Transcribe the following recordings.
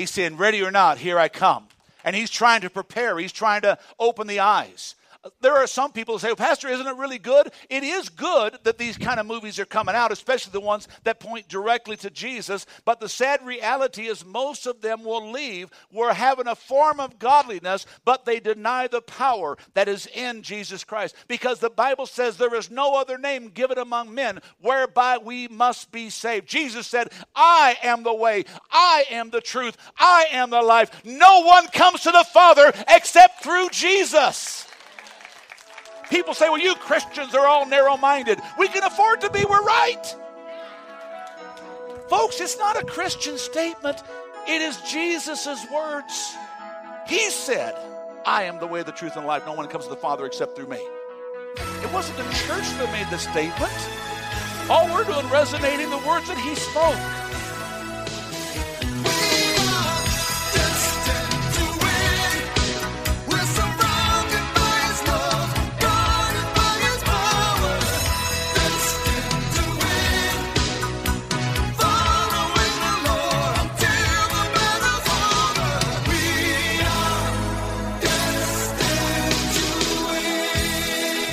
He's saying, Ready or not, here I come. And he's trying to prepare, he's trying to open the eyes. There are some people who say, well, Pastor, isn't it really good? It is good that these kind of movies are coming out, especially the ones that point directly to Jesus. But the sad reality is, most of them will leave. We're having a form of godliness, but they deny the power that is in Jesus Christ. Because the Bible says there is no other name given among men whereby we must be saved. Jesus said, I am the way, I am the truth, I am the life. No one comes to the Father except through Jesus. People say, well, you Christians are all narrow minded. We can afford to be, we're right. Folks, it's not a Christian statement, it is Jesus' words. He said, I am the way, the truth, and life. No one comes to the Father except through me. It wasn't the church that made the statement. All we're doing is resonating the words that he spoke.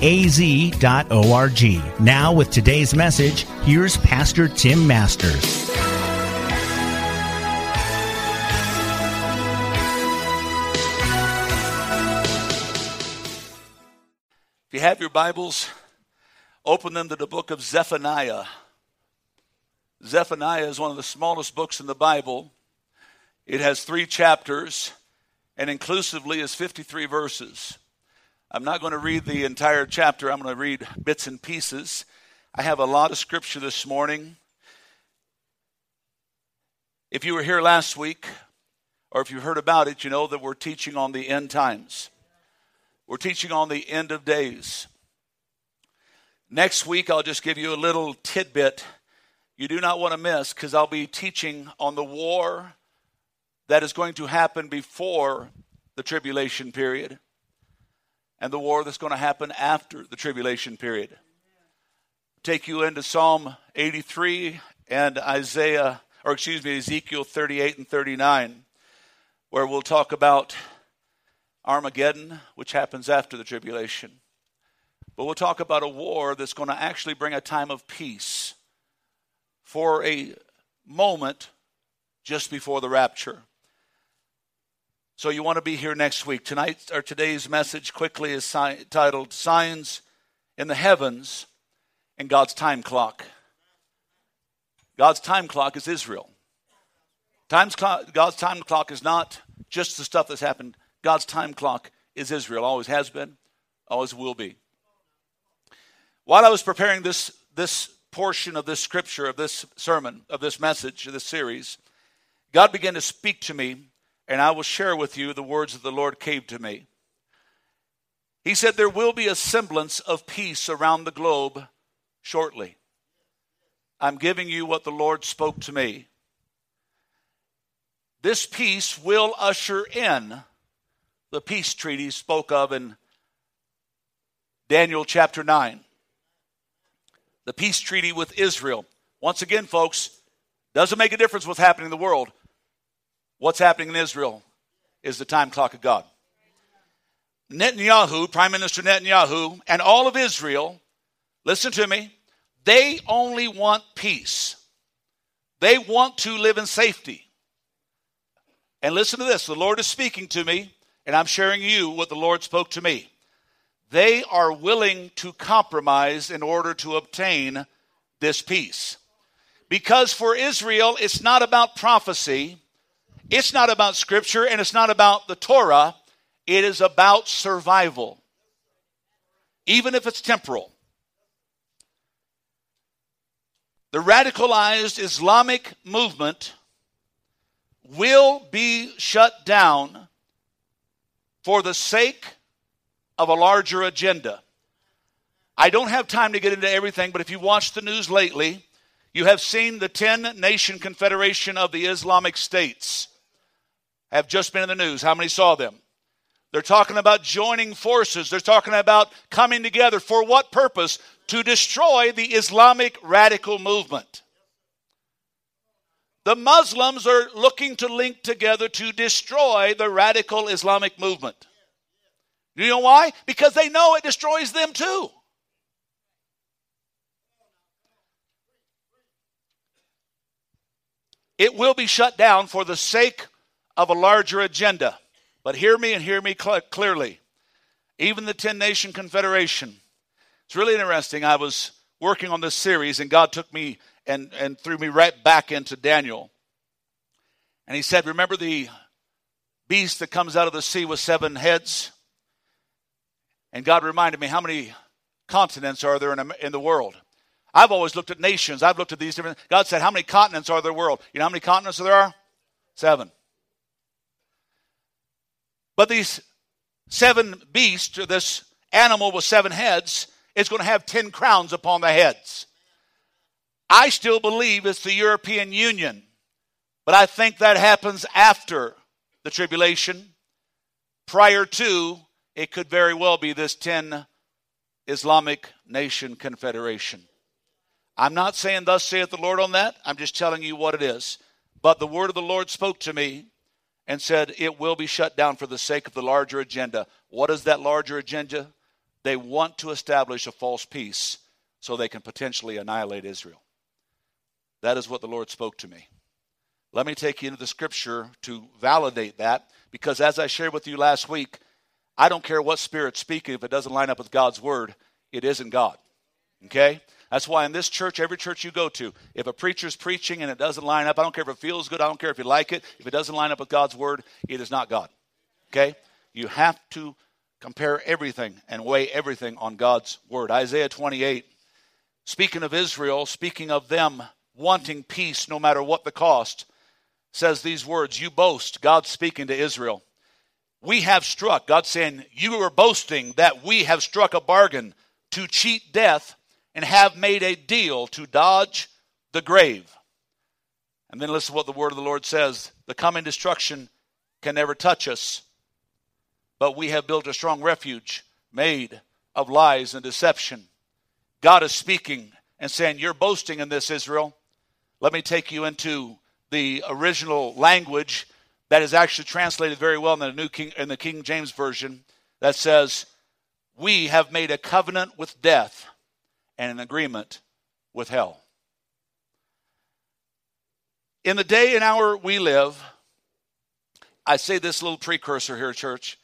az.org. Now, with today's message, here's Pastor Tim Masters. If you have your Bibles, open them to the book of Zephaniah. Zephaniah is one of the smallest books in the Bible. It has three chapters and inclusively is 53 verses. I'm not going to read the entire chapter, I'm going to read bits and pieces. I have a lot of scripture this morning. If you were here last week, or if you heard about it, you know that we're teaching on the end times. We're teaching on the end of days. Next week, I'll just give you a little tidbit you do not want to miss because I'll be teaching on the war that is going to happen before the tribulation period and the war that's going to happen after the tribulation period. Take you into Psalm 83 and Isaiah, or excuse me, Ezekiel 38 and 39, where we'll talk about Armageddon, which happens after the tribulation. But we'll talk about a war that's going to actually bring a time of peace for a moment just before the rapture. So you want to be here next week. Tonight or today's message quickly is si- titled Signs in the Heavens and God's Time Clock. God's time clock is Israel. Time's God's time clock is not just the stuff that's happened. God's time clock is Israel. Always has been, always will be. While I was preparing this, this portion of this scripture, of this sermon, of this message, of this series, God began to speak to me and I will share with you the words that the Lord gave to me. He said, There will be a semblance of peace around the globe shortly. I'm giving you what the Lord spoke to me. This peace will usher in the peace treaty spoke of in Daniel chapter 9. The peace treaty with Israel. Once again, folks, doesn't make a difference what's happening in the world. What's happening in Israel is the time clock of God. Netanyahu, Prime Minister Netanyahu, and all of Israel, listen to me, they only want peace. They want to live in safety. And listen to this the Lord is speaking to me, and I'm sharing you what the Lord spoke to me. They are willing to compromise in order to obtain this peace. Because for Israel, it's not about prophecy, it's not about scripture and it's not about the Torah. It is about survival, even if it's temporal. The radicalized Islamic movement will be shut down for the sake of a larger agenda. I don't have time to get into everything, but if you watched the news lately, you have seen the 10 nation confederation of the Islamic states have just been in the news. How many saw them? They're talking about joining forces. They're talking about coming together. For what purpose? To destroy the Islamic radical movement. The Muslims are looking to link together to destroy the radical Islamic movement. Do you know why? Because they know it destroys them too. It will be shut down for the sake of a larger agenda. But hear me and hear me cl- clearly. Even the 10 Nation Confederation. It's really interesting. I was working on this series, and God took me and, and threw me right back into Daniel. And He said, Remember the beast that comes out of the sea with seven heads? And God reminded me, How many continents are there in, in the world? I've always looked at nations. I've looked at these different. God said, How many continents are there in the world? You know how many continents there are? Seven. But these seven beasts, or this animal with seven heads, is going to have ten crowns upon the heads. I still believe it's the European Union, but I think that happens after the tribulation. Prior to, it could very well be this 10 Islamic Nation Confederation. I'm not saying, Thus saith the Lord on that. I'm just telling you what it is. But the word of the Lord spoke to me and said, It will be shut down for the sake of the larger agenda. What is that larger agenda? They want to establish a false peace so they can potentially annihilate Israel. That is what the Lord spoke to me. Let me take you into the scripture to validate that because, as I shared with you last week, I don't care what spirit's speaking, if it doesn't line up with God's word, it isn't God. Okay? That's why in this church, every church you go to, if a preacher's preaching and it doesn't line up, I don't care if it feels good, I don't care if you like it, if it doesn't line up with God's word, it is not God. Okay? You have to compare everything and weigh everything on God's word. Isaiah 28, speaking of Israel, speaking of them wanting peace no matter what the cost, says these words You boast, God speaking to Israel. We have struck, God saying, You are boasting that we have struck a bargain to cheat death and have made a deal to dodge the grave. And then listen to what the word of the Lord says the coming destruction can never touch us, but we have built a strong refuge made of lies and deception. God is speaking and saying, You're boasting in this, Israel. Let me take you into the original language that is actually translated very well in the New King in the King James Version that says, We have made a covenant with death and an agreement with hell. In the day and hour we live, I say this little precursor here, church.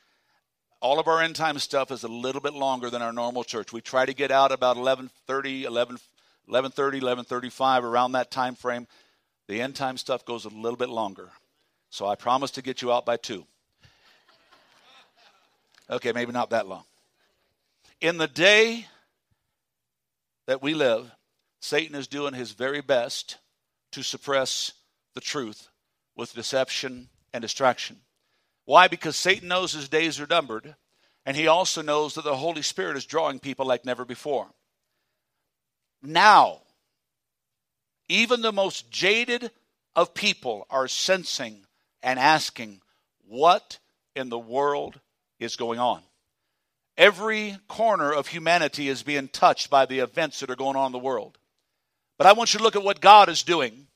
All of our end time stuff is a little bit longer than our normal church. We try to get out about 11:30, 11 11:30, 11:35 around that time frame. The end time stuff goes a little bit longer. So I promise to get you out by 2. Okay, maybe not that long. In the day that we live, Satan is doing his very best to suppress the truth with deception and distraction. Why? Because Satan knows his days are numbered, and he also knows that the Holy Spirit is drawing people like never before. Now, even the most jaded of people are sensing and asking, What in the world is going on? Every corner of humanity is being touched by the events that are going on in the world. But I want you to look at what God is doing.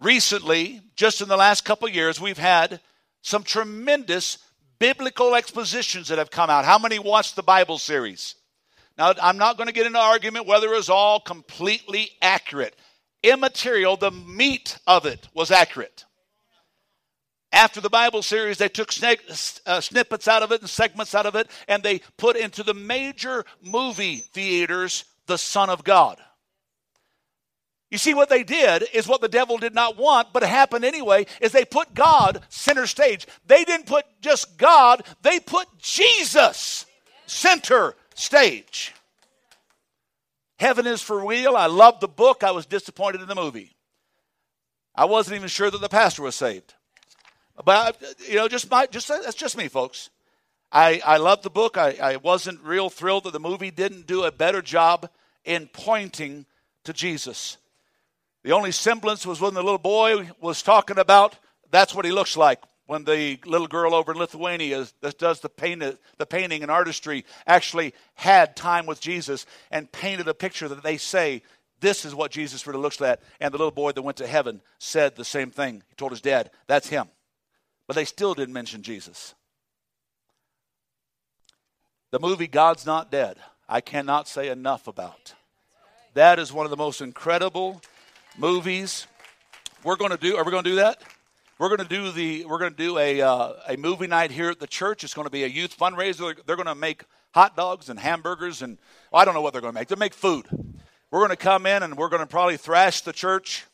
Recently, just in the last couple years, we've had some tremendous biblical expositions that have come out. How many watched the Bible series? Now, I'm not going to get into argument whether it was all completely accurate. Immaterial, the meat of it was accurate. After the Bible series, they took uh, snippets out of it and segments out of it, and they put into the major movie theaters the Son of God. You see, what they did is what the devil did not want, but it happened anyway, is they put God center stage. They didn't put just God, they put Jesus center stage. Heaven is for real. I love the book. I was disappointed in the movie. I wasn't even sure that the pastor was saved. But you know, just my just that's just me, folks. I I love the book. I, I wasn't real thrilled that the movie didn't do a better job in pointing to Jesus. The only semblance was when the little boy was talking about that's what he looks like when the little girl over in Lithuania that does the, paint, the painting and artistry actually had time with Jesus and painted a picture that they say this is what Jesus really looks like. And the little boy that went to heaven said the same thing. He told his dad, that's him. But they still didn't mention Jesus. The movie God's Not Dead, I cannot say enough about. That is one of the most incredible movies. We're going to do, are we going to do that? We're going to do the we're going to do a uh, a movie night here at the church. It's going to be a youth fundraiser. They're going to make hot dogs and hamburgers and well, I don't know what they're going to make. They make food. We're going to come in and we're going to probably thrash the church.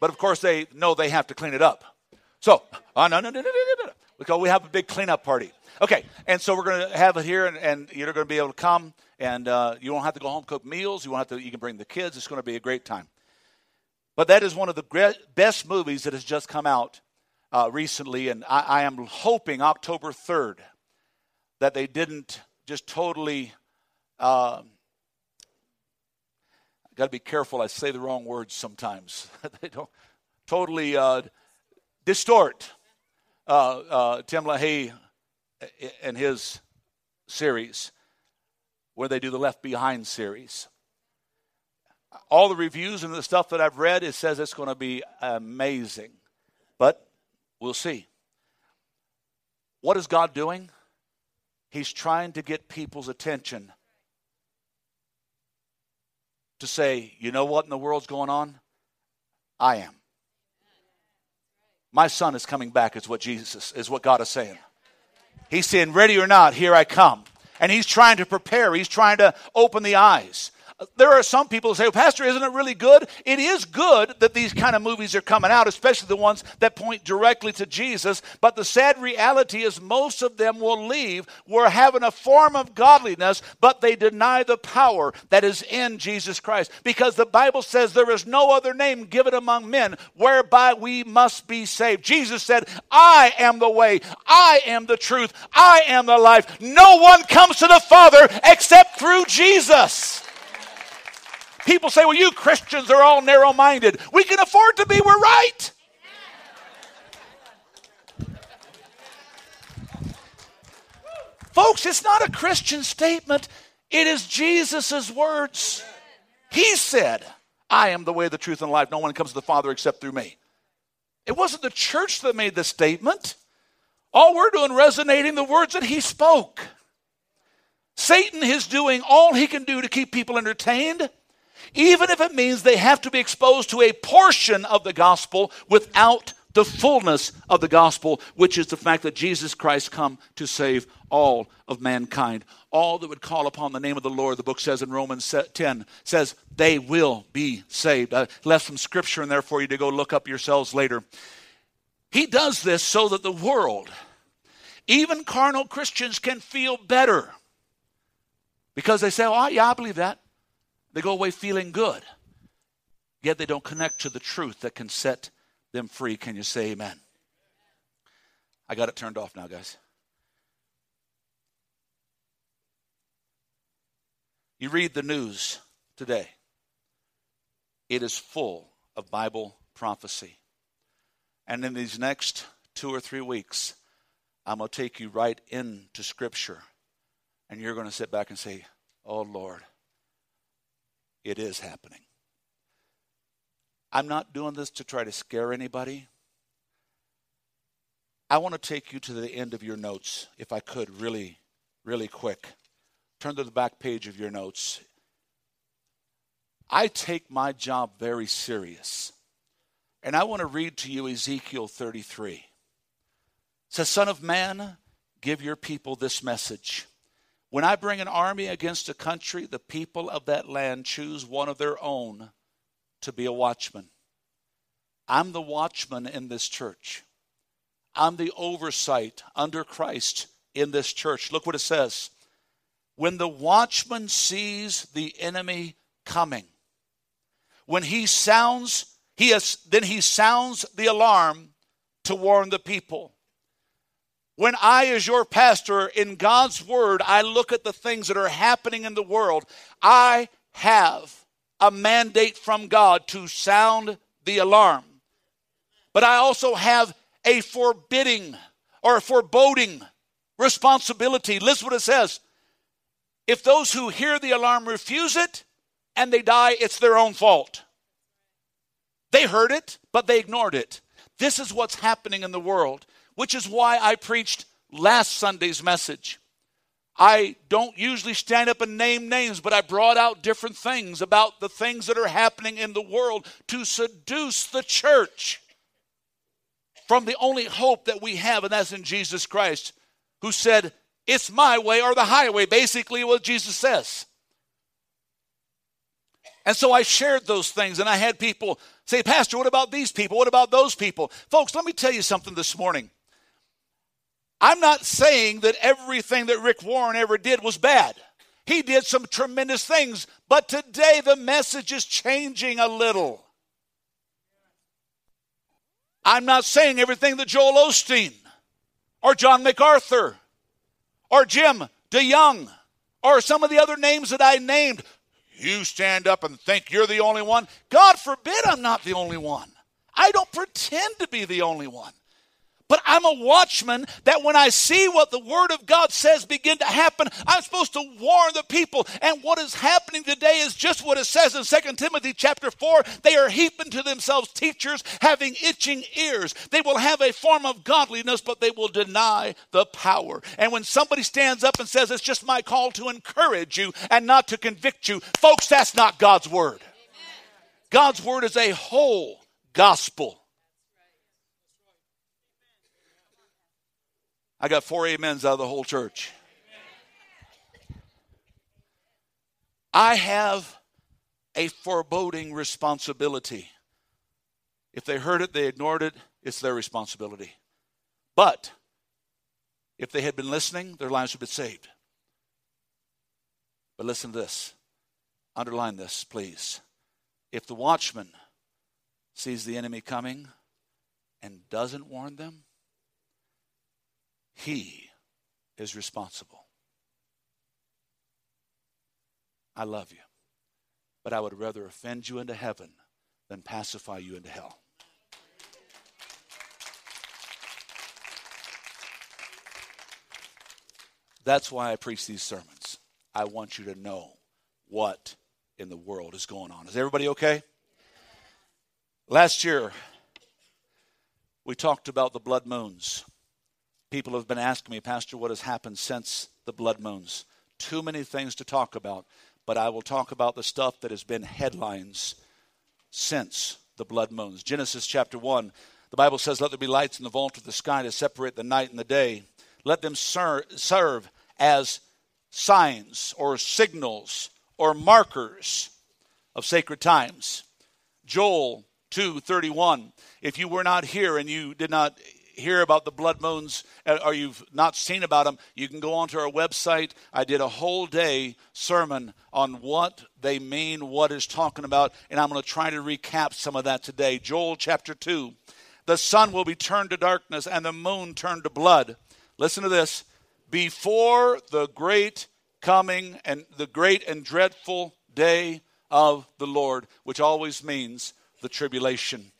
But of course they know they have to clean it up. So, uh, no, no, no, no, no, no. Because we have a big cleanup party. Okay, and so we're going to have it here, and, and you're going to be able to come, and uh, you won't have to go home cook meals. You won't have to. You can bring the kids. It's going to be a great time. But that is one of the best movies that has just come out uh, recently, and I, I, am hoping October 3rd that they didn't just totally. Uh, got to be careful. I say the wrong words sometimes. they don't totally uh, distort uh, uh, Tim LaHaye and his series, where they do the Left Behind series all the reviews and the stuff that I've read, it says it's going to be amazing. But we'll see. What is God doing? He's trying to get people's attention to say, you know what in the world's going on? I am. My son is coming back, is what Jesus is what God is saying. He's saying, ready or not, here I come. And he's trying to prepare, he's trying to open the eyes there are some people who say, well, Pastor, isn't it really good? It is good that these kind of movies are coming out, especially the ones that point directly to Jesus. But the sad reality is, most of them will leave. We're having a form of godliness, but they deny the power that is in Jesus Christ. Because the Bible says there is no other name given among men whereby we must be saved. Jesus said, I am the way, I am the truth, I am the life. No one comes to the Father except through Jesus. People say, well, you Christians are all narrow minded. We can afford to be, we're right. Folks, it's not a Christian statement, it is Jesus' words. He said, I am the way, the truth, and life. No one comes to the Father except through me. It wasn't the church that made the statement. All we're doing resonating the words that he spoke. Satan is doing all he can do to keep people entertained even if it means they have to be exposed to a portion of the gospel without the fullness of the gospel, which is the fact that Jesus Christ come to save all of mankind. All that would call upon the name of the Lord, the book says in Romans 10, says they will be saved. I left some scripture in there for you to go look up yourselves later. He does this so that the world, even carnal Christians, can feel better. Because they say, oh, yeah, I believe that. They go away feeling good, yet they don't connect to the truth that can set them free. Can you say amen? I got it turned off now, guys. You read the news today, it is full of Bible prophecy. And in these next two or three weeks, I'm going to take you right into Scripture. And you're going to sit back and say, Oh Lord, it is happening. I'm not doing this to try to scare anybody. I want to take you to the end of your notes, if I could, really, really quick. Turn to the back page of your notes. I take my job very serious. And I want to read to you Ezekiel 33. It says, Son of man, give your people this message. When I bring an army against a country, the people of that land choose one of their own to be a watchman. I'm the watchman in this church. I'm the oversight under Christ in this church. Look what it says. When the watchman sees the enemy coming, when he sounds He has, then he sounds the alarm to warn the people. When I, as your pastor, in God's word, I look at the things that are happening in the world, I have a mandate from God to sound the alarm. But I also have a forbidding or a foreboding responsibility. Listen what it says. If those who hear the alarm refuse it and they die, it's their own fault. They heard it, but they ignored it. This is what's happening in the world, which is why I preached last Sunday's message. I don't usually stand up and name names, but I brought out different things about the things that are happening in the world to seduce the church from the only hope that we have, and that's in Jesus Christ, who said, It's my way or the highway, basically, what Jesus says. And so I shared those things, and I had people say, Pastor, what about these people? What about those people? Folks, let me tell you something this morning. I'm not saying that everything that Rick Warren ever did was bad. He did some tremendous things, but today the message is changing a little. I'm not saying everything that Joel Osteen or John MacArthur or Jim DeYoung or some of the other names that I named. You stand up and think you're the only one. God forbid I'm not the only one. I don't pretend to be the only one. But I'm a watchman that when I see what the Word of God says begin to happen, I'm supposed to warn the people. And what is happening today is just what it says in 2 Timothy chapter 4. They are heaping to themselves teachers having itching ears. They will have a form of godliness, but they will deny the power. And when somebody stands up and says, It's just my call to encourage you and not to convict you, folks, that's not God's Word. God's Word is a whole gospel. I got four amens out of the whole church. I have a foreboding responsibility. If they heard it, they ignored it, it's their responsibility. But if they had been listening, their lives would have been saved. But listen to this. Underline this, please. If the watchman sees the enemy coming and doesn't warn them, he is responsible. I love you, but I would rather offend you into heaven than pacify you into hell. That's why I preach these sermons. I want you to know what in the world is going on. Is everybody okay? Last year, we talked about the blood moons. People have been asking me, Pastor, what has happened since the blood moons? Too many things to talk about, but I will talk about the stuff that has been headlines since the blood moons. Genesis chapter 1, the Bible says, Let there be lights in the vault of the sky to separate the night and the day. Let them ser- serve as signs or signals or markers of sacred times. Joel 2:31 If you were not here and you did not hear about the blood moons uh, or you've not seen about them, you can go onto our website. I did a whole day sermon on what they mean, what is talking about, and I'm going to try to recap some of that today. Joel chapter 2. The sun will be turned to darkness and the moon turned to blood. Listen to this. Before the great coming and the great and dreadful day of the Lord, which always means the tribulation.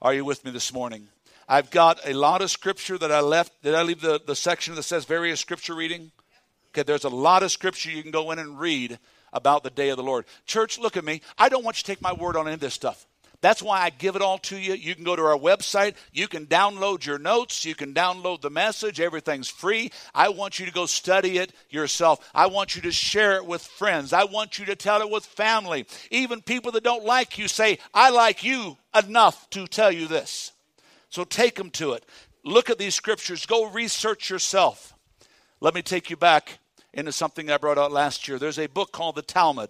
Are you with me this morning? I've got a lot of scripture that I left. Did I leave the, the section that says various scripture reading? Okay, there's a lot of scripture you can go in and read about the day of the Lord. Church, look at me. I don't want you to take my word on any of this stuff. That's why I give it all to you. You can go to our website. You can download your notes. You can download the message. Everything's free. I want you to go study it yourself. I want you to share it with friends. I want you to tell it with family. Even people that don't like you say, I like you enough to tell you this. So take them to it. Look at these scriptures. Go research yourself. Let me take you back into something I brought out last year. There's a book called the Talmud.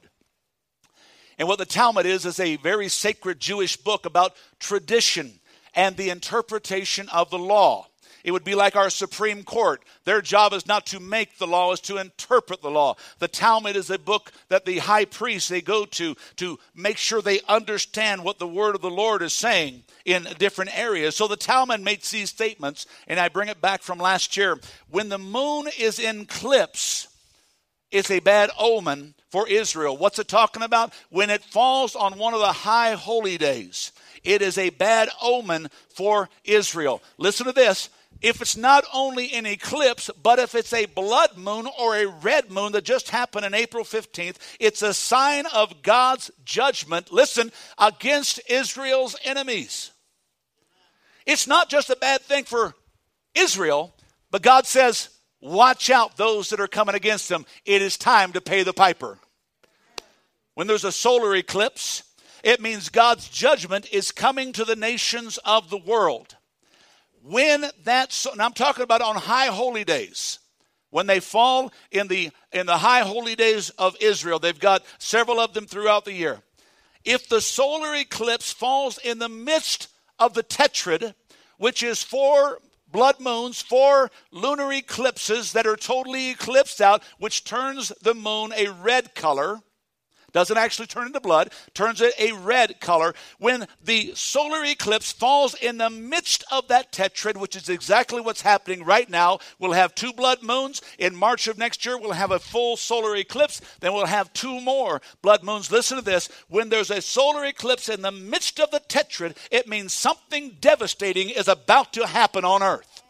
And what the Talmud is, is a very sacred Jewish book about tradition and the interpretation of the law. It would be like our Supreme Court. Their job is not to make the law, is to interpret the law. The Talmud is a book that the high priests they go to to make sure they understand what the word of the Lord is saying in different areas. So the Talmud makes these statements, and I bring it back from last year. When the moon is in eclipse, it's a bad omen for Israel. What's it talking about? When it falls on one of the high holy days, it is a bad omen for Israel. Listen to this. If it's not only an eclipse, but if it's a blood moon or a red moon that just happened on April 15th, it's a sign of God's judgment, listen, against Israel's enemies. It's not just a bad thing for Israel, but God says, Watch out those that are coming against them. It is time to pay the piper. When there's a solar eclipse, it means God's judgment is coming to the nations of the world. When that, and I'm talking about on high holy days, when they fall in the in the high holy days of Israel, they've got several of them throughout the year. If the solar eclipse falls in the midst of the tetrad, which is four blood moons, four lunar eclipses that are totally eclipsed out, which turns the moon a red color. Doesn't actually turn into blood, turns it a red color. When the solar eclipse falls in the midst of that tetrad, which is exactly what's happening right now, we'll have two blood moons. In March of next year, we'll have a full solar eclipse. Then we'll have two more blood moons. Listen to this. When there's a solar eclipse in the midst of the tetrad, it means something devastating is about to happen on earth.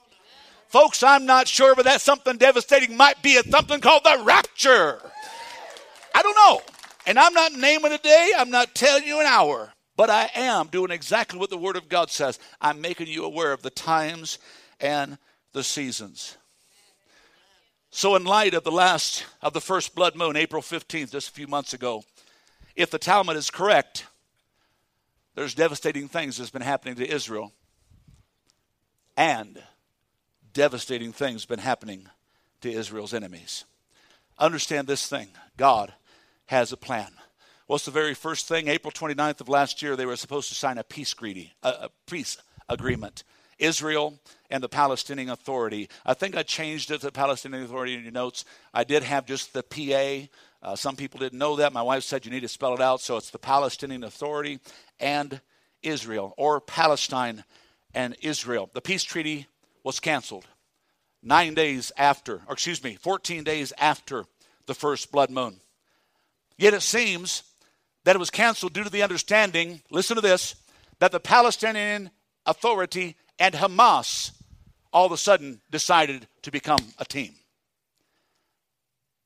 Folks, I'm not sure, but that something devastating might be a something called the rapture. I don't know. And I'm not naming a day, I'm not telling you an hour, but I am doing exactly what the Word of God says. I'm making you aware of the times and the seasons. So, in light of the last of the first blood moon, April 15th, just a few months ago, if the Talmud is correct, there's devastating things that's been happening to Israel, and devastating things been happening to Israel's enemies. Understand this thing God has a plan. What's the very first thing? April 29th of last year, they were supposed to sign a peace, greedy, a, peace agreement. Israel and the Palestinian Authority. I think I changed it to the Palestinian Authority in your notes. I did have just the PA. Uh, some people didn't know that. My wife said you need to spell it out. So it's the Palestinian Authority and Israel, or Palestine and Israel. The peace treaty was canceled nine days after, or excuse me, 14 days after the first blood moon. Yet it seems that it was canceled due to the understanding, listen to this, that the Palestinian Authority and Hamas all of a sudden decided to become a team.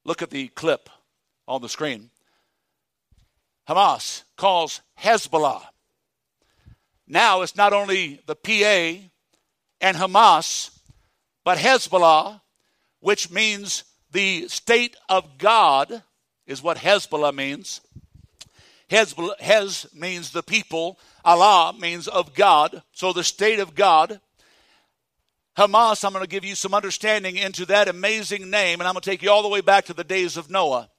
Look at the clip on the screen. Hamas calls Hezbollah. Now it's not only the PA and Hamas, but Hezbollah, which means the state of God is what Hezbollah means. Hezbollah, Hez means the people. Allah means of God. So the state of God. Hamas, I'm going to give you some understanding into that amazing name, and I'm going to take you all the way back to the days of Noah.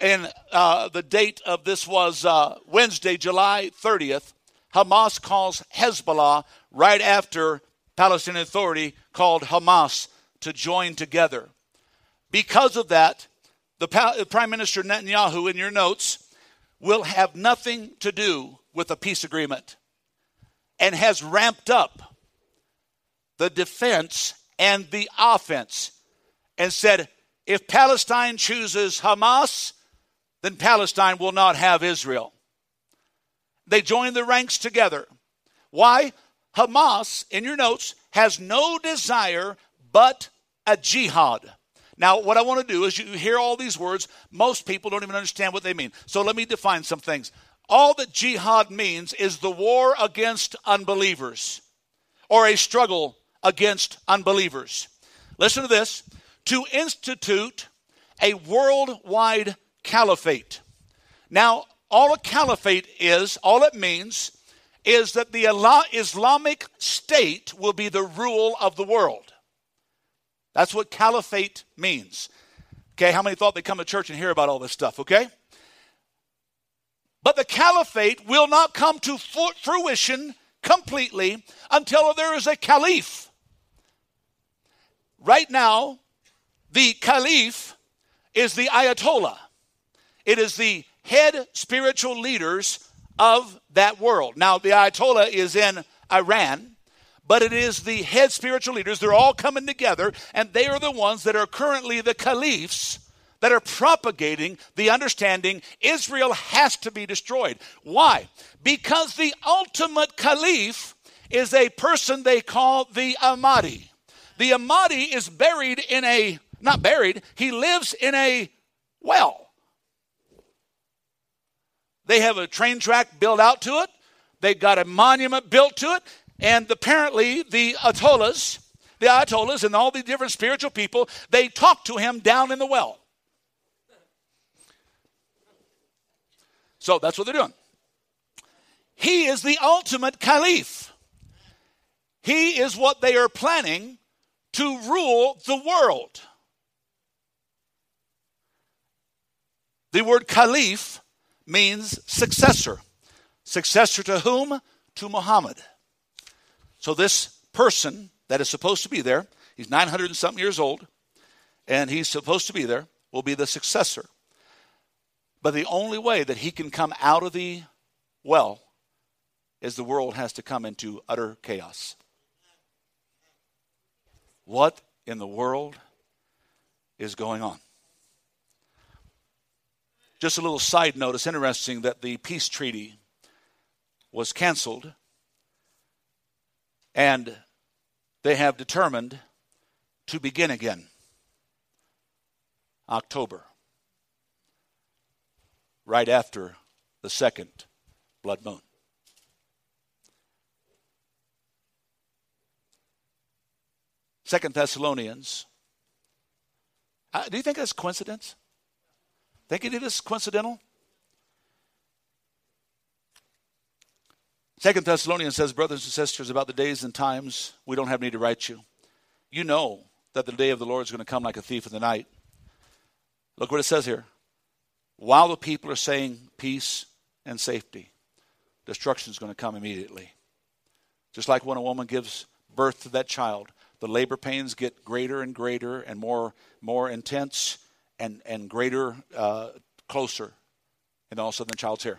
And uh, the date of this was uh, Wednesday, July 30th. Hamas calls Hezbollah right after Palestinian Authority called Hamas to join together. Because of that, the Prime Minister Netanyahu, in your notes, will have nothing to do with a peace agreement and has ramped up the defense and the offense and said, if Palestine chooses Hamas, then Palestine will not have Israel. They join the ranks together. Why? Hamas, in your notes, has no desire but a jihad. Now, what I want to do is you hear all these words. Most people don't even understand what they mean. So let me define some things. All that jihad means is the war against unbelievers or a struggle against unbelievers. Listen to this to institute a worldwide caliphate. Now, all a caliphate is, all it means, is that the Islamic State will be the rule of the world. That's what caliphate means. Okay, how many thought they'd come to church and hear about all this stuff, okay? But the caliphate will not come to fruition completely until there is a caliph. right now, the caliph is the Ayatollah. It is the head spiritual leaders of that world. Now, the Ayatollah is in Iran, but it is the head spiritual leaders. They're all coming together, and they are the ones that are currently the caliphs that are propagating the understanding Israel has to be destroyed. Why? Because the ultimate caliph is a person they call the Ahmadi. The Ahmadi is buried in a, not buried, he lives in a well. They have a train track built out to it. They've got a monument built to it. And apparently, the Ayatollahs, the Ayatollahs, and all the different spiritual people, they talk to him down in the well. So that's what they're doing. He is the ultimate caliph. He is what they are planning to rule the world. The word caliph means successor. Successor to whom? To Muhammad. So this person that is supposed to be there, he's 900 and something years old, and he's supposed to be there, will be the successor. But the only way that he can come out of the well is the world has to come into utter chaos. What in the world is going on? Just a little side note it's interesting that the peace treaty was canceled and they have determined to begin again. October, right after the second blood moon. Second Thessalonians. Uh, do you think that's coincidence? Think of this coincidental? Second Thessalonians says, brothers and sisters, about the days and times, we don't have need to write you. You know that the day of the Lord is going to come like a thief in the night. Look what it says here. While the people are saying peace and safety, destruction is going to come immediately. Just like when a woman gives birth to that child, the labor pains get greater and greater and more more intense and, and greater, uh, closer, and all of a sudden the child's here.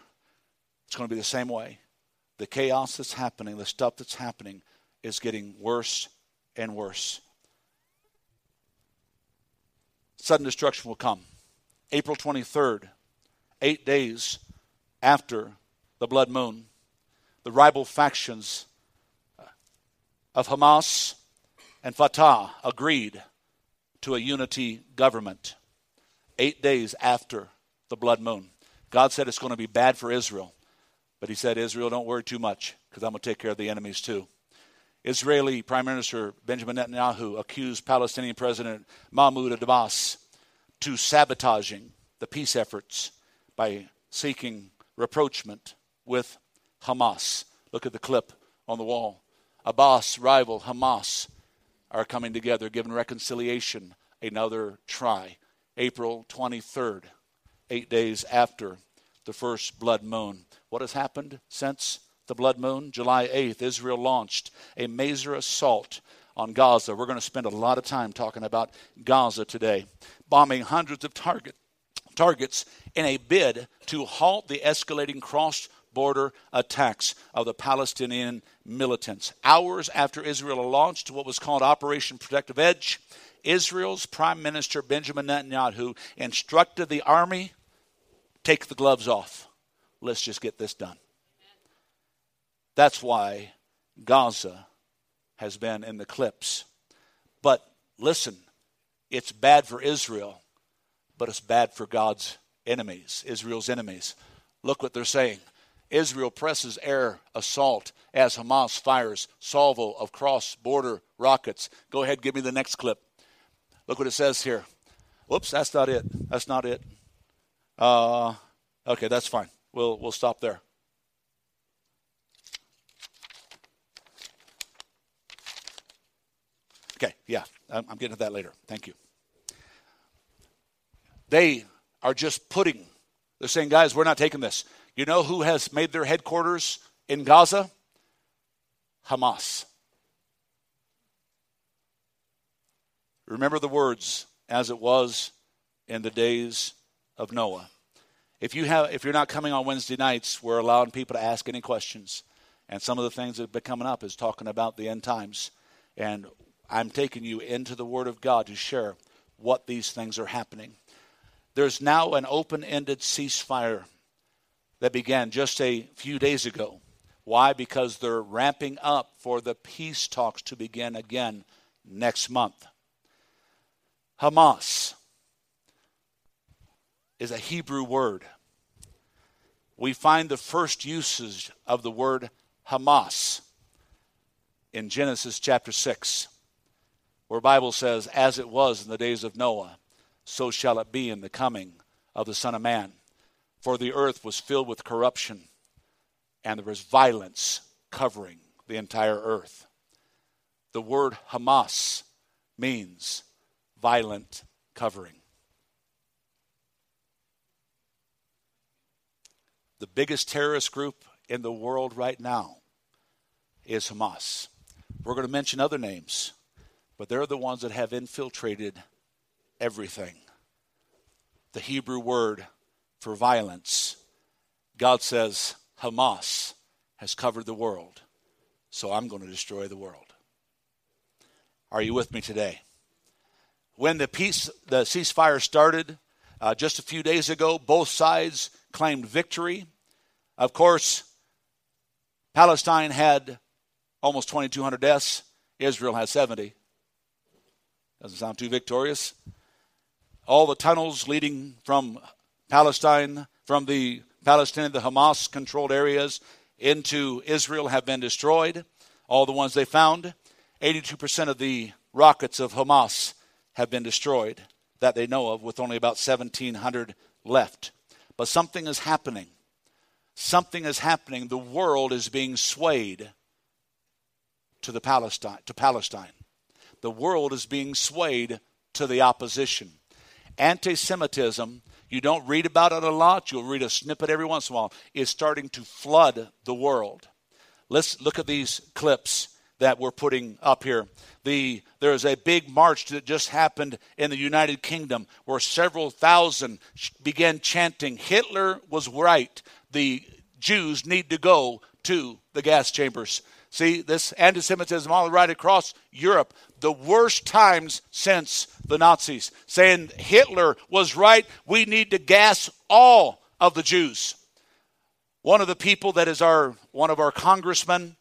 It's going to be the same way. The chaos that's happening, the stuff that's happening, is getting worse and worse. Sudden destruction will come. April 23rd, eight days after the blood moon, the rival factions uh, of Hamas and Fatah agreed to a unity government eight days after the blood moon. God said it's going to be bad for Israel. But he said, Israel, don't worry too much because I'm going to take care of the enemies too. Israeli Prime Minister Benjamin Netanyahu accused Palestinian President Mahmoud Abbas to sabotaging the peace efforts by seeking rapprochement with Hamas. Look at the clip on the wall. Abbas, rival Hamas, are coming together, giving reconciliation another try. April 23rd, eight days after the first blood moon. What has happened since the blood moon? July 8th, Israel launched a major assault on Gaza. We're going to spend a lot of time talking about Gaza today, bombing hundreds of target, targets in a bid to halt the escalating cross border attacks of the Palestinian militants. Hours after Israel launched what was called Operation Protective Edge, Israel's Prime Minister Benjamin Netanyahu instructed the army take the gloves off. Let's just get this done. That's why Gaza has been in the clips. But listen, it's bad for Israel, but it's bad for God's enemies, Israel's enemies. Look what they're saying. Israel presses air assault as Hamas fires salvo of cross border rockets. Go ahead, give me the next clip. Look what it says here. Whoops, that's not it. That's not it. Uh, okay, that's fine. We'll, we'll stop there. Okay, yeah, I'm, I'm getting to that later. Thank you. They are just putting, they're saying, guys, we're not taking this. You know who has made their headquarters in Gaza? Hamas. Remember the words as it was in the days of Noah. If you have if you're not coming on Wednesday nights, we're allowing people to ask any questions. And some of the things that have been coming up is talking about the end times. And I'm taking you into the Word of God to share what these things are happening. There's now an open ended ceasefire that began just a few days ago. Why? Because they're ramping up for the peace talks to begin again next month. Hamas is a Hebrew word. We find the first usage of the word Hamas in Genesis chapter 6, where Bible says, As it was in the days of Noah, so shall it be in the coming of the Son of Man. For the earth was filled with corruption, and there was violence covering the entire earth. The word Hamas means violent covering. The biggest terrorist group in the world right now is Hamas. We're going to mention other names, but they're the ones that have infiltrated everything. The Hebrew word for violence, God says, Hamas has covered the world, so I'm going to destroy the world. Are you with me today? When the peace, the ceasefire started uh, just a few days ago, both sides claimed victory. Of course, Palestine had almost 2,200 deaths. Israel had 70. Doesn't sound too victorious. All the tunnels leading from Palestine, from the Palestinian, the Hamas controlled areas into Israel have been destroyed. All the ones they found. 82% of the rockets of Hamas have been destroyed that they know of, with only about 1,700 left. But something is happening. Something is happening. The world is being swayed to the Palestine to Palestine. The world is being swayed to the opposition. Anti-Semitism, you don't read about it a lot, you'll read a snippet every once in a while, is starting to flood the world. Let's look at these clips that we're putting up here. The, there's a big march that just happened in the United Kingdom where several thousand began chanting, Hitler was right. The Jews need to go to the gas chambers. See, this anti Semitism all right across Europe, the worst times since the Nazis, saying Hitler was right. We need to gas all of the Jews. One of the people that is our one of our congressmen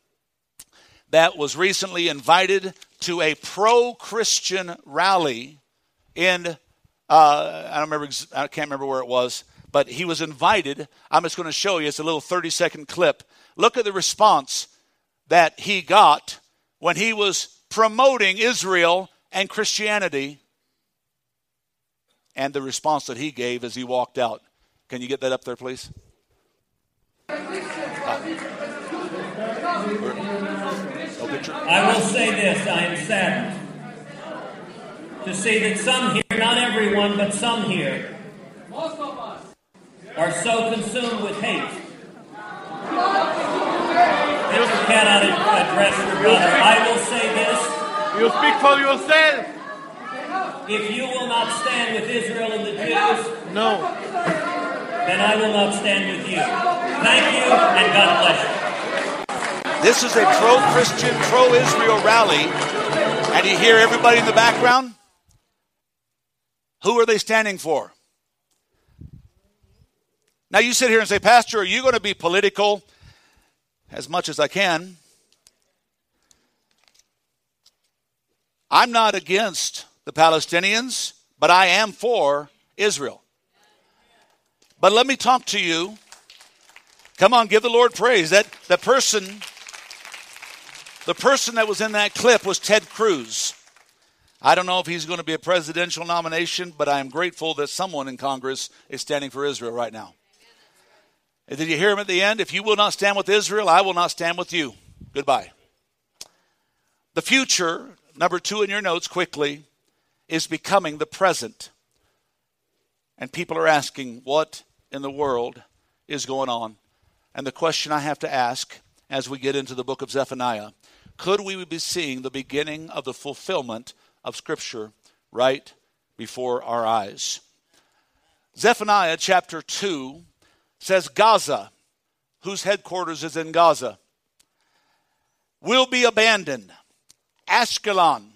that was recently invited to a pro-Christian rally in uh, I don't remember I can't remember where it was, but he was invited. I'm just going to show you. It's a little 30 second clip. Look at the response that he got when he was promoting Israel and Christianity and the response that he gave as he walked out. Can you get that up there, please? I will say this I am saddened to see that some here, not everyone, but some here, are so consumed with hate that you cannot address your brother. I will say this. You speak for yourself. If you will not stand with Israel and the Jews, no, then I will not stand with you. Thank you, and God bless you. This is a pro Christian, pro Israel rally, and you hear everybody in the background? Who are they standing for? Now you sit here and say, Pastor, are you going to be political as much as I can. I'm not against the Palestinians, but I am for Israel. But let me talk to you. Come on, give the Lord praise. That the person the person that was in that clip was Ted Cruz. I don't know if he's going to be a presidential nomination, but I am grateful that someone in Congress is standing for Israel right now. And did you hear him at the end? If you will not stand with Israel, I will not stand with you. Goodbye. The future, number two in your notes quickly, is becoming the present. And people are asking, what in the world is going on? And the question I have to ask as we get into the book of Zephaniah could we be seeing the beginning of the fulfillment of Scripture right before our eyes. Zephaniah chapter 2 says Gaza, whose headquarters is in Gaza, will be abandoned. Ashkelon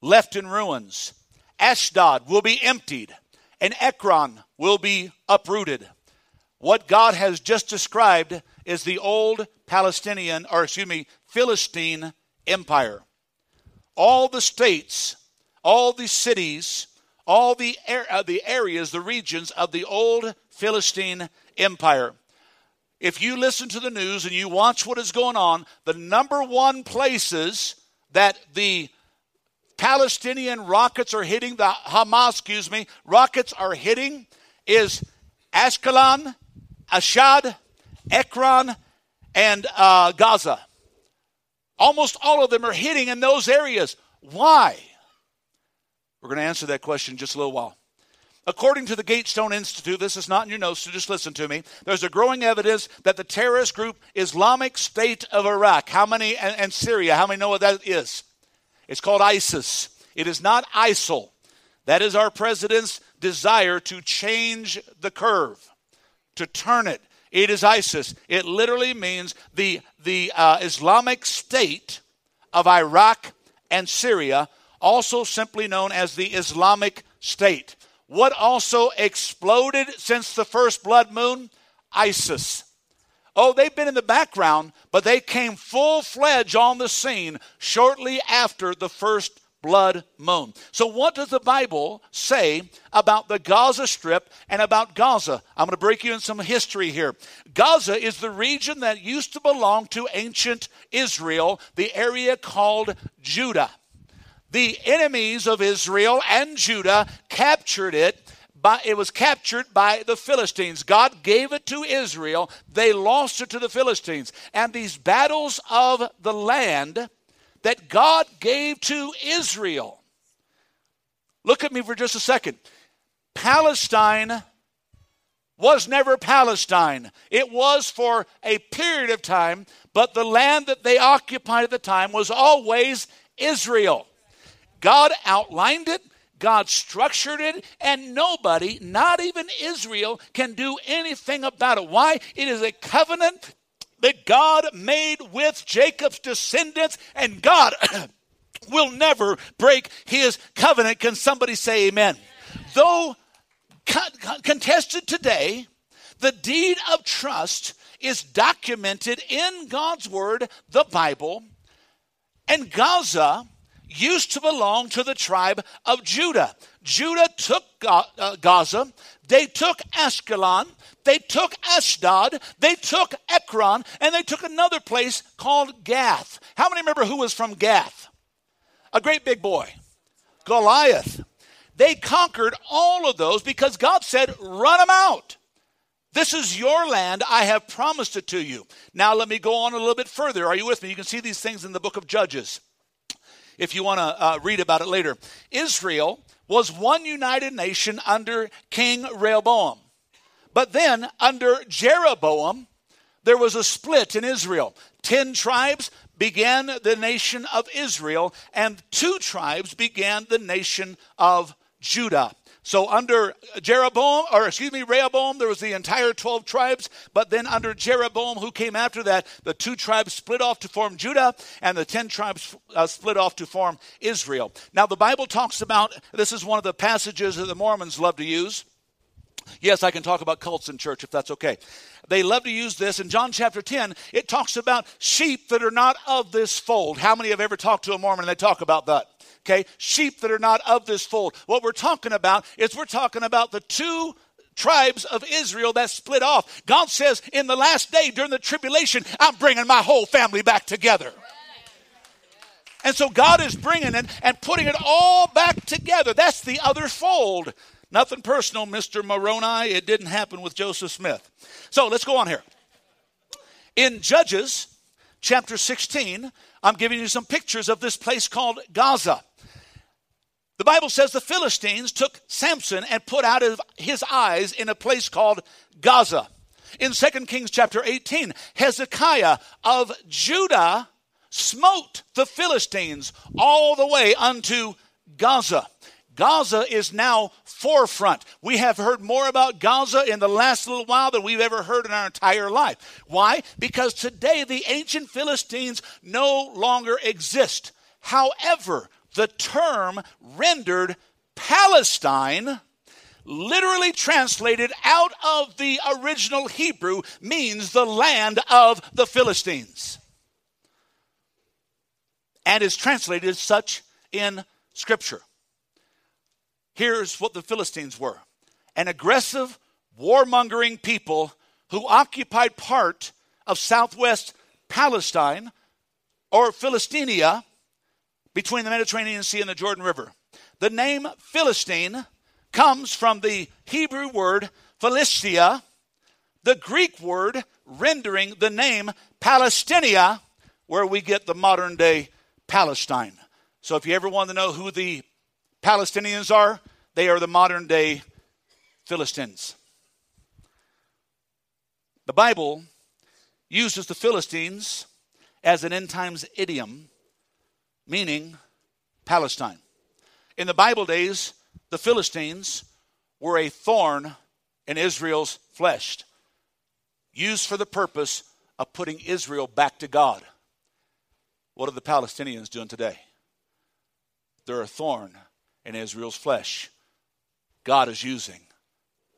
left in ruins. Ashdod will be emptied, and Ekron will be uprooted. What God has just described is the old Palestinian, or excuse me, Philistine empire. All the states, all the cities, all the, uh, the areas, the regions of the old Philistine empire. If you listen to the news and you watch what is going on, the number one places that the Palestinian rockets are hitting, the Hamas, excuse me, rockets are hitting is Ashkelon, Ashdod, Ekron, and uh, Gaza. Almost all of them are hitting in those areas. Why? We're going to answer that question in just a little while. According to the Gatestone Institute, this is not in your notes, so just listen to me. There's a growing evidence that the terrorist group Islamic State of Iraq, how many, and, and Syria, how many know what that is? It's called ISIS. It is not ISIL. That is our president's desire to change the curve, to turn it. It is ISIS. It literally means the, the uh, Islamic State of Iraq and Syria, also simply known as the Islamic State. What also exploded since the first blood moon? ISIS. Oh, they've been in the background, but they came full fledged on the scene shortly after the first blood moon. So, what does the Bible say about the Gaza Strip and about Gaza? I'm going to break you in some history here. Gaza is the region that used to belong to ancient Israel, the area called Judah the enemies of Israel and Judah captured it. By, it was captured by the Philistines. God gave it to Israel. They lost it to the Philistines. And these battles of the land that God gave to Israel. Look at me for just a second. Palestine was never Palestine. It was for a period of time, but the land that they occupied at the time was always Israel. God outlined it, God structured it, and nobody, not even Israel, can do anything about it. Why? It is a covenant that God made with Jacob's descendants, and God will never break his covenant. Can somebody say amen? Though contested today, the deed of trust is documented in God's word, the Bible, and Gaza used to belong to the tribe of Judah. Judah took uh, Gaza, they took Ashkelon, they took Ashdod, they took Ekron, and they took another place called Gath. How many remember who was from Gath? A great big boy, Goliath. They conquered all of those because God said, run them out. This is your land. I have promised it to you. Now, let me go on a little bit further. Are you with me? You can see these things in the book of Judges if you want to uh, read about it later. Israel was one united nation under King Rehoboam. But then, under Jeroboam, there was a split in Israel. Ten tribes began the nation of Israel, and two tribes began the nation of Judah. So under Jeroboam, or excuse me, Rehoboam, there was the entire 12 tribes. But then under Jeroboam, who came after that, the two tribes split off to form Judah, and the 10 tribes uh, split off to form Israel. Now, the Bible talks about this is one of the passages that the Mormons love to use. Yes, I can talk about cults in church if that's okay. They love to use this. In John chapter 10, it talks about sheep that are not of this fold. How many have ever talked to a Mormon and they talk about that? okay? Sheep that are not of this fold. What we're talking about is we're talking about the two tribes of Israel that split off. God says, in the last day during the tribulation, I'm bringing my whole family back together. And so God is bringing it and putting it all back together. That's the other fold. Nothing personal, Mr. Moroni. It didn't happen with Joseph Smith. So let's go on here. In Judges chapter 16, I'm giving you some pictures of this place called Gaza. The Bible says the Philistines took Samson and put out of his eyes in a place called Gaza. In 2 Kings chapter 18, Hezekiah of Judah smote the Philistines all the way unto Gaza. Gaza is now forefront. We have heard more about Gaza in the last little while than we've ever heard in our entire life. Why? Because today the ancient Philistines no longer exist. However, the term rendered Palestine literally translated out of the original Hebrew, means the land of the Philistines. And is translated as such in Scripture. Here's what the Philistines were an aggressive, warmongering people who occupied part of southwest Palestine or Philistinia between the Mediterranean Sea and the Jordan River. The name Philistine comes from the Hebrew word Philistia, the Greek word rendering the name Palestinia, where we get the modern day Palestine. So if you ever want to know who the Palestinians are, they are the modern day Philistines. The Bible uses the Philistines as an end times idiom, meaning Palestine. In the Bible days, the Philistines were a thorn in Israel's flesh, used for the purpose of putting Israel back to God. What are the Palestinians doing today? They're a thorn in Israel's flesh. God is using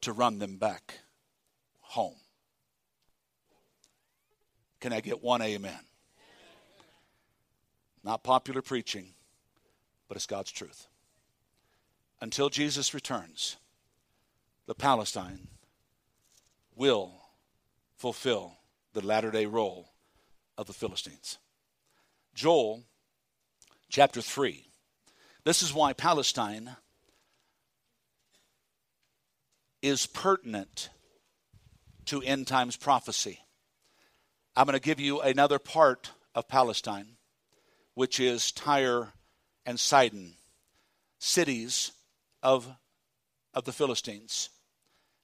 to run them back home. Can I get one amen? Not popular preaching, but it's God's truth until Jesus returns, the Palestine will fulfill the latter day role of the Philistines. Joel chapter 3. This is why Palestine is pertinent to end times prophecy. I'm going to give you another part of Palestine, which is Tyre and Sidon, cities of, of the Philistines.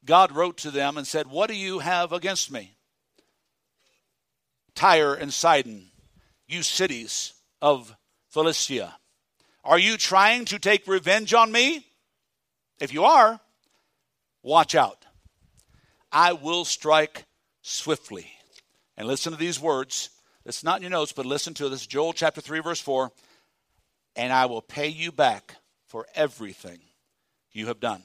God wrote to them and said, What do you have against me? Tyre and Sidon, you cities of Philistia. Are you trying to take revenge on me? If you are, watch out. I will strike swiftly. And listen to these words. It's not in your notes, but listen to this. Joel chapter 3, verse 4. And I will pay you back for everything you have done.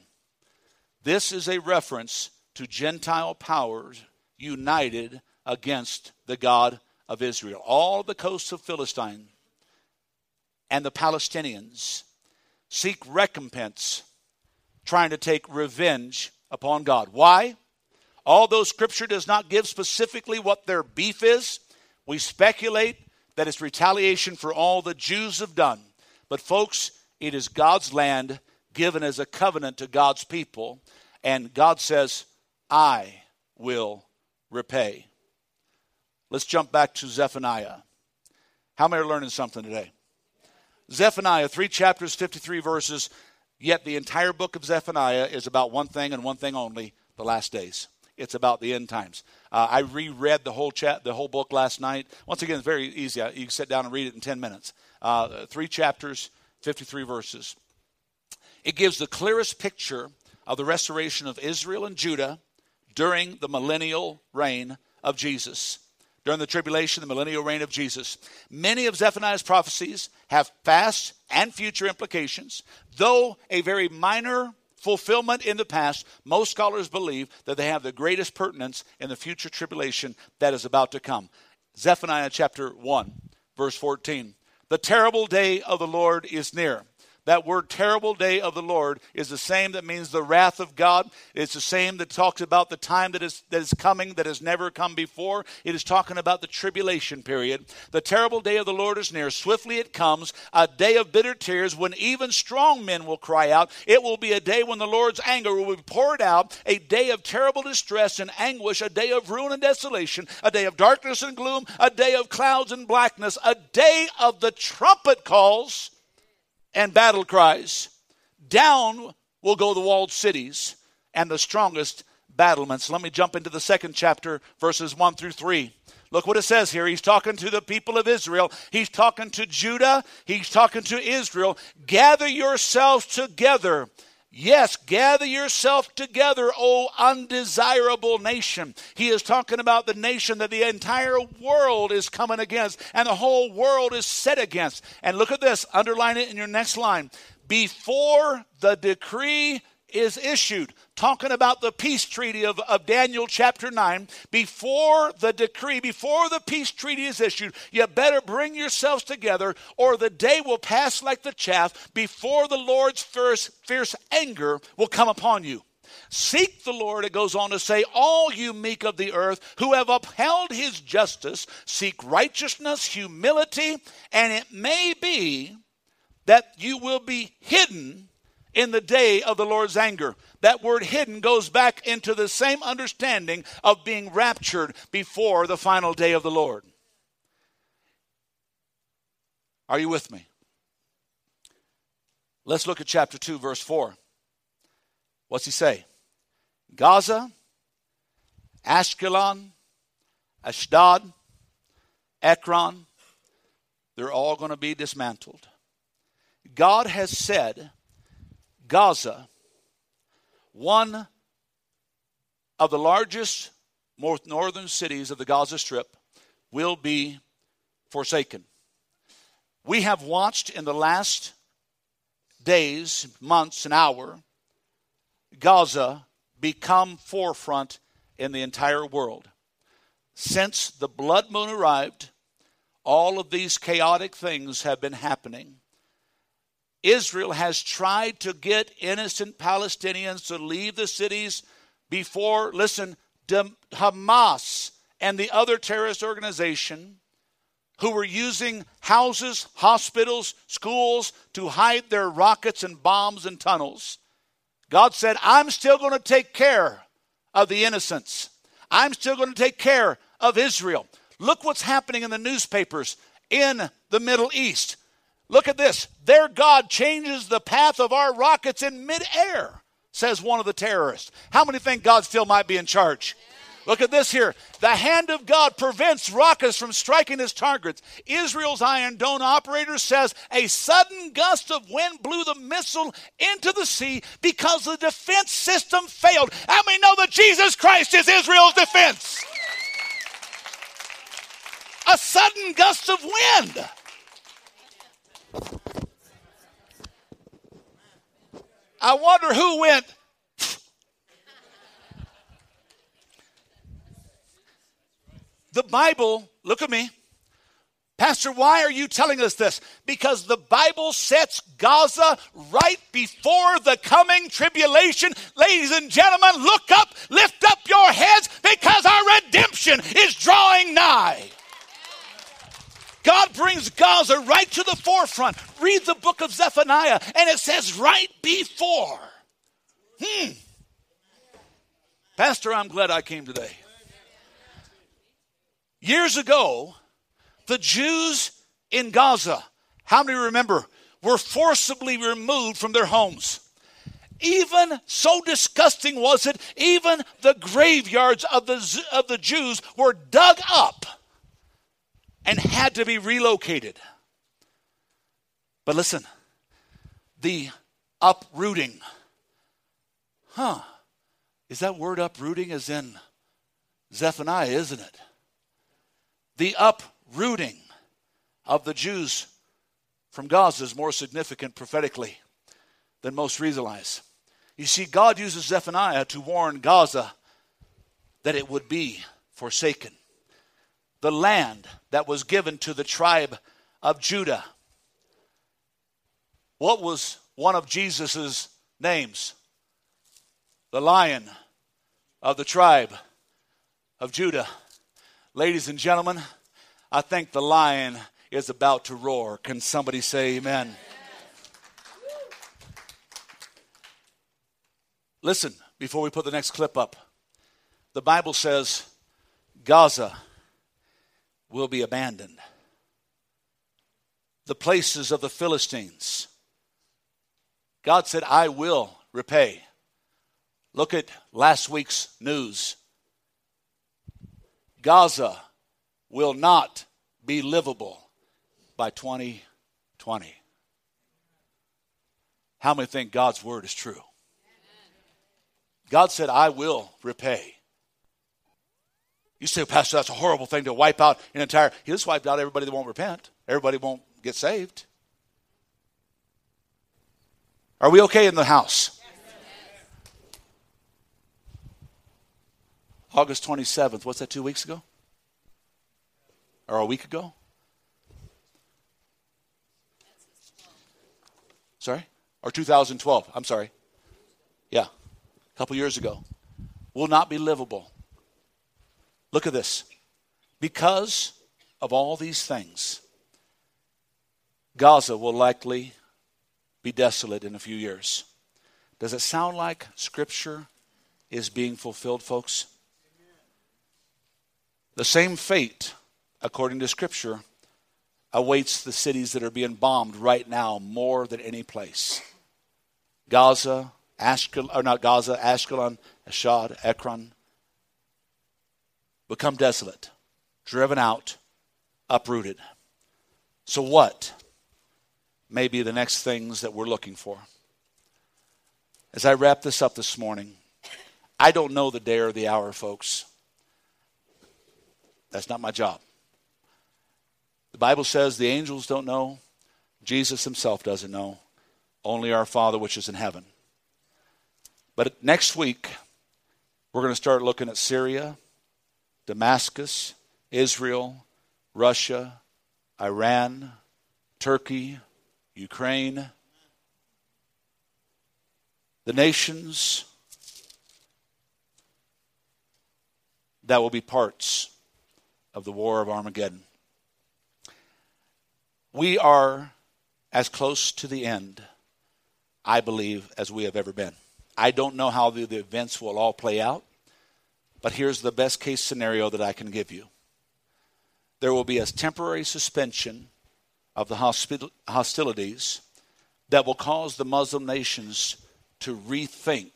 This is a reference to Gentile powers united against the God of Israel. All the coasts of Philistine and the Palestinians seek recompense, trying to take revenge upon God. Why? Although Scripture does not give specifically what their beef is, we speculate that it's retaliation for all the Jews have done. But, folks, it is God's land given as a covenant to God's people. And God says, I will repay. Let's jump back to Zephaniah. How many are learning something today? Zephaniah, three chapters, 53 verses, yet the entire book of Zephaniah is about one thing and one thing only the last days. It's about the end times. Uh, I reread the whole chat, the whole book last night. Once again, it's very easy. You can sit down and read it in 10 minutes. Uh, three chapters, 53 verses. It gives the clearest picture of the restoration of Israel and Judah during the millennial reign of Jesus. During the tribulation, the millennial reign of Jesus. Many of Zephaniah's prophecies have past and future implications, though a very minor fulfillment in the past, most scholars believe that they have the greatest pertinence in the future tribulation that is about to come. Zephaniah chapter 1, verse 14. The terrible day of the Lord is near. That word terrible day of the Lord is the same that means the wrath of God. It's the same that talks about the time that is, that is coming that has never come before. It is talking about the tribulation period. The terrible day of the Lord is near. Swiftly it comes, a day of bitter tears when even strong men will cry out. It will be a day when the Lord's anger will be poured out, a day of terrible distress and anguish, a day of ruin and desolation, a day of darkness and gloom, a day of clouds and blackness, a day of the trumpet calls and battle cries. Down will go the walled cities and the strongest battlements. Let me jump into the second chapter, verses 1 through 3. Look what it says here. He's talking to the people of Israel. He's talking to Judah. He's talking to Israel. Gather yourselves together. Yes, gather yourself together, O undesirable nation. He is talking about the nation that the entire world is coming against and the whole world is set against. And look at this, underline it in your next line. Before the decree is issued. Talking about the peace treaty of, of Daniel chapter 9. Before the decree, before the peace treaty is issued, you better bring yourselves together, or the day will pass like the chaff before the Lord's fierce, fierce anger will come upon you. Seek the Lord, it goes on to say, all you meek of the earth who have upheld his justice, seek righteousness, humility, and it may be that you will be hidden in the day of the Lord's anger. That word hidden goes back into the same understanding of being raptured before the final day of the Lord. Are you with me? Let's look at chapter 2, verse 4. What's he say? Gaza, Ashkelon, Ashdod, Ekron, they're all going to be dismantled. God has said Gaza, one of the largest northern cities of the Gaza Strip, will be forsaken. We have watched in the last days, months, and hour Gaza become forefront in the entire world. Since the blood moon arrived, all of these chaotic things have been happening. Israel has tried to get innocent Palestinians to leave the cities before, listen, Hamas and the other terrorist organization who were using houses, hospitals, schools to hide their rockets and bombs and tunnels. God said, I'm still going to take care of the innocents. I'm still going to take care of Israel. Look what's happening in the newspapers in the Middle East. Look at this. Their God changes the path of our rockets in midair, says one of the terrorists. How many think God still might be in charge? Look at this here. The hand of God prevents rockets from striking his targets. Israel's Iron Dome operator says a sudden gust of wind blew the missile into the sea because the defense system failed. And we know that Jesus Christ is Israel's defense. A sudden gust of wind. I wonder who went. the Bible, look at me. Pastor, why are you telling us this? Because the Bible sets Gaza right before the coming tribulation. Ladies and gentlemen, look up, lift up your heads because our redemption is drawing nigh. God brings Gaza right to the forefront. Read the book of Zephaniah, and it says right before. Hmm. Pastor, I'm glad I came today. Years ago, the Jews in Gaza, how many remember, were forcibly removed from their homes. Even so disgusting was it, even the graveyards of the, of the Jews were dug up and had to be relocated. But listen, the uprooting. Huh. Is that word uprooting as in Zephaniah, isn't it? The uprooting of the Jews from Gaza is more significant prophetically than most realize. You see, God uses Zephaniah to warn Gaza that it would be forsaken the land that was given to the tribe of Judah. What was one of Jesus' names? The lion of the tribe of Judah. Ladies and gentlemen, I think the lion is about to roar. Can somebody say amen? Listen, before we put the next clip up, the Bible says Gaza will be abandoned. The places of the Philistines. God said, I will repay. Look at last week's news. Gaza will not be livable by 2020. How many think God's word is true? God said, I will repay. You say, Pastor, that's a horrible thing to wipe out an entire. He just wiped out everybody that won't repent. Everybody won't get saved. Are we okay in the house? August 27th. What's that, two weeks ago? Or a week ago? Sorry? Or 2012. I'm sorry. Yeah. A couple years ago. Will not be livable. Look at this. Because of all these things, Gaza will likely be desolate in a few years. Does it sound like Scripture is being fulfilled, folks? The same fate, according to Scripture, awaits the cities that are being bombed right now more than any place. Gaza, Ashkelon, or not Gaza, Ashkelon, Ashdod, Ekron, become desolate, driven out, uprooted. So, what may be the next things that we're looking for? As I wrap this up this morning, I don't know the day or the hour, folks. That's not my job. The Bible says the angels don't know, Jesus himself doesn't know, only our Father which is in heaven. But next week, we're going to start looking at Syria Damascus, Israel, Russia, Iran, Turkey, Ukraine, the nations that will be parts of the war of Armageddon. We are as close to the end, I believe, as we have ever been. I don't know how the, the events will all play out. But here's the best case scenario that I can give you there will be a temporary suspension of the hostilities that will cause the Muslim nations to rethink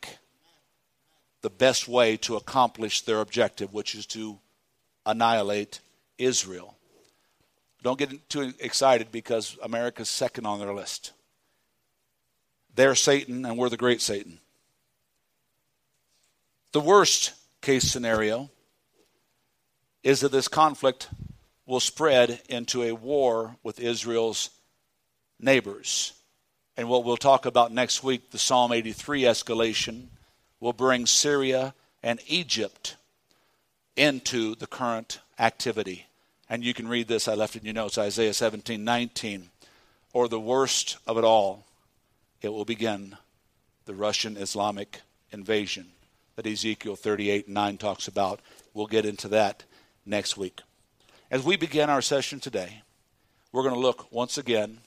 the best way to accomplish their objective, which is to annihilate Israel. Don't get too excited because America's second on their list. They're Satan and we're the great Satan. The worst case scenario is that this conflict will spread into a war with Israel's neighbors. And what we'll talk about next week, the Psalm 83 escalation, will bring Syria and Egypt into the current activity. And you can read this, I left it in your notes, Isaiah 17 19. Or the worst of it all, it will begin the Russian Islamic invasion that Ezekiel 38 and 9 talks about. We'll get into that next week. As we begin our session today, we're going to look once again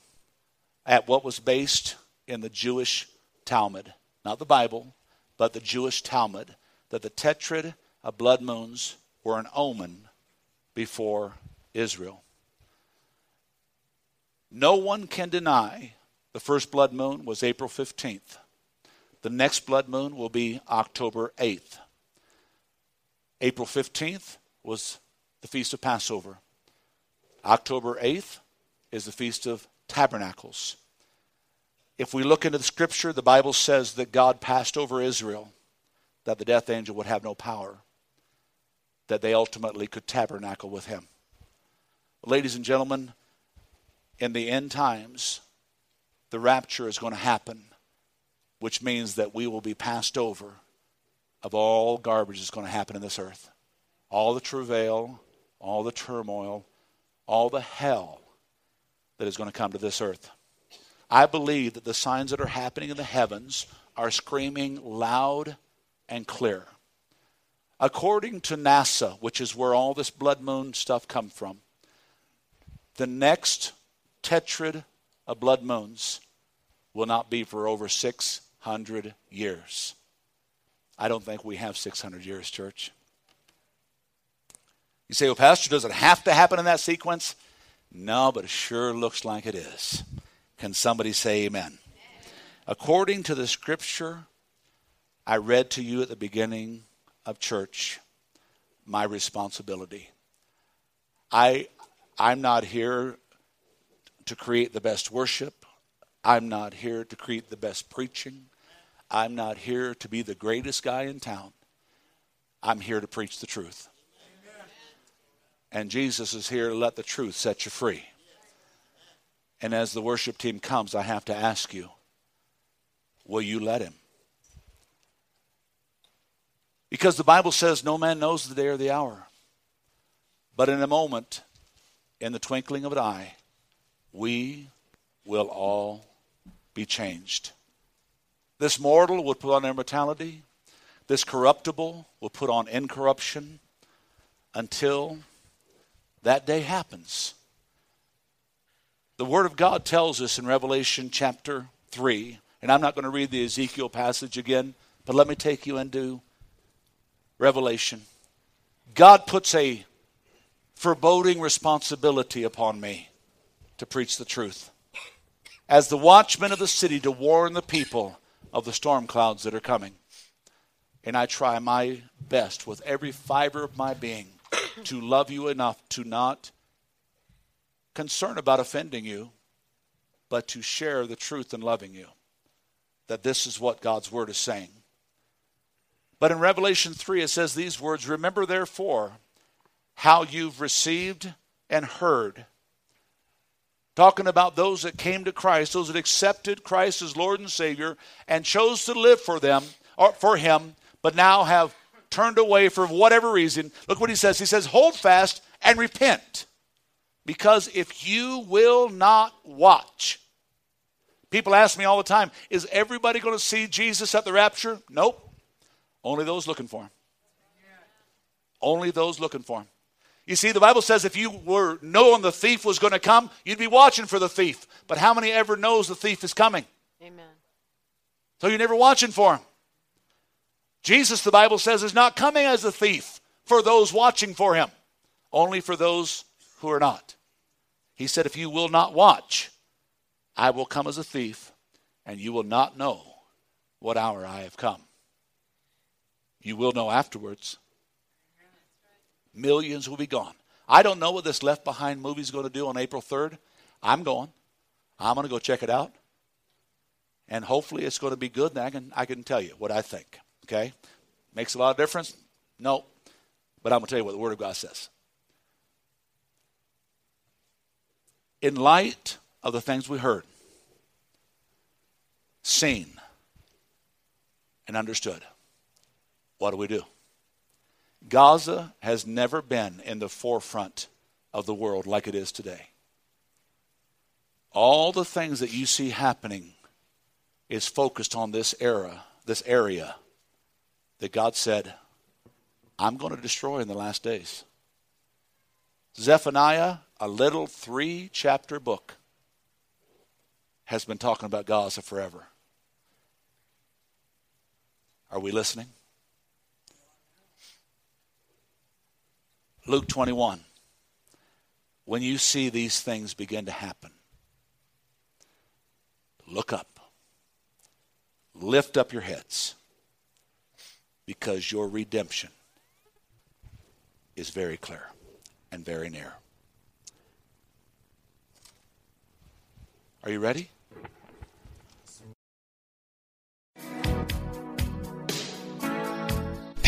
at what was based in the Jewish Talmud, not the Bible, but the Jewish Talmud, that the tetrad of blood moons were an omen before Israel. No one can deny the first blood moon was April 15th. The next blood moon will be October 8th. April 15th was the Feast of Passover. October 8th is the Feast of Tabernacles. If we look into the scripture, the Bible says that God passed over Israel, that the death angel would have no power, that they ultimately could tabernacle with him. Ladies and gentlemen, in the end times, the rapture is going to happen which means that we will be passed over of all garbage that's going to happen in this earth. All the travail, all the turmoil, all the hell that is going to come to this earth. I believe that the signs that are happening in the heavens are screaming loud and clear. According to NASA, which is where all this blood moon stuff come from, the next tetrad of blood moons will not be for over six 600 years. I don't think we have 600 years, church. You say, well, Pastor, does it have to happen in that sequence? No, but it sure looks like it is. Can somebody say amen? amen? According to the scripture I read to you at the beginning of church, my responsibility. I, I'm not here to create the best worship. I'm not here to create the best preaching. I'm not here to be the greatest guy in town. I'm here to preach the truth. And Jesus is here to let the truth set you free. And as the worship team comes, I have to ask you will you let him? Because the Bible says no man knows the day or the hour. But in a moment, in the twinkling of an eye, we will all be changed. This mortal will put on immortality, this corruptible will put on incorruption until that day happens. The Word of God tells us in Revelation chapter 3, and I'm not going to read the Ezekiel passage again, but let me take you into Revelation. God puts a foreboding responsibility upon me to preach the truth. As the watchman of the city, to warn the people of the storm clouds that are coming. And I try my best with every fiber of my being to love you enough to not concern about offending you, but to share the truth in loving you. That this is what God's word is saying. But in Revelation 3, it says these words Remember, therefore, how you've received and heard. Talking about those that came to Christ, those that accepted Christ as Lord and Savior and chose to live for them or for Him, but now have turned away for whatever reason. Look what he says. He says, Hold fast and repent. Because if you will not watch, people ask me all the time, is everybody going to see Jesus at the rapture? Nope. Only those looking for him. Only those looking for him. You see, the Bible says if you were knowing the thief was going to come, you'd be watching for the thief. But how many ever knows the thief is coming? Amen. So you're never watching for him. Jesus, the Bible says, is not coming as a thief for those watching for him, only for those who are not. He said, If you will not watch, I will come as a thief, and you will not know what hour I have come. You will know afterwards. Millions will be gone. I don't know what this Left Behind movie is going to do on April 3rd. I'm going. I'm going to go check it out. And hopefully it's going to be good, and I can, I can tell you what I think. Okay? Makes a lot of difference? No. But I'm going to tell you what the Word of God says. In light of the things we heard, seen, and understood, what do we do? Gaza has never been in the forefront of the world like it is today. All the things that you see happening is focused on this era, this area that God said, I'm going to destroy in the last days. Zephaniah, a little three chapter book, has been talking about Gaza forever. Are we listening? Luke 21. When you see these things begin to happen, look up. Lift up your heads because your redemption is very clear and very near. Are you ready?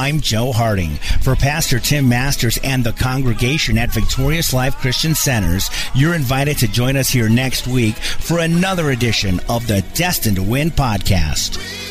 I'm Joe Harding. For Pastor Tim Masters and the congregation at Victorious Life Christian Centers, you're invited to join us here next week for another edition of the Destined to Win podcast.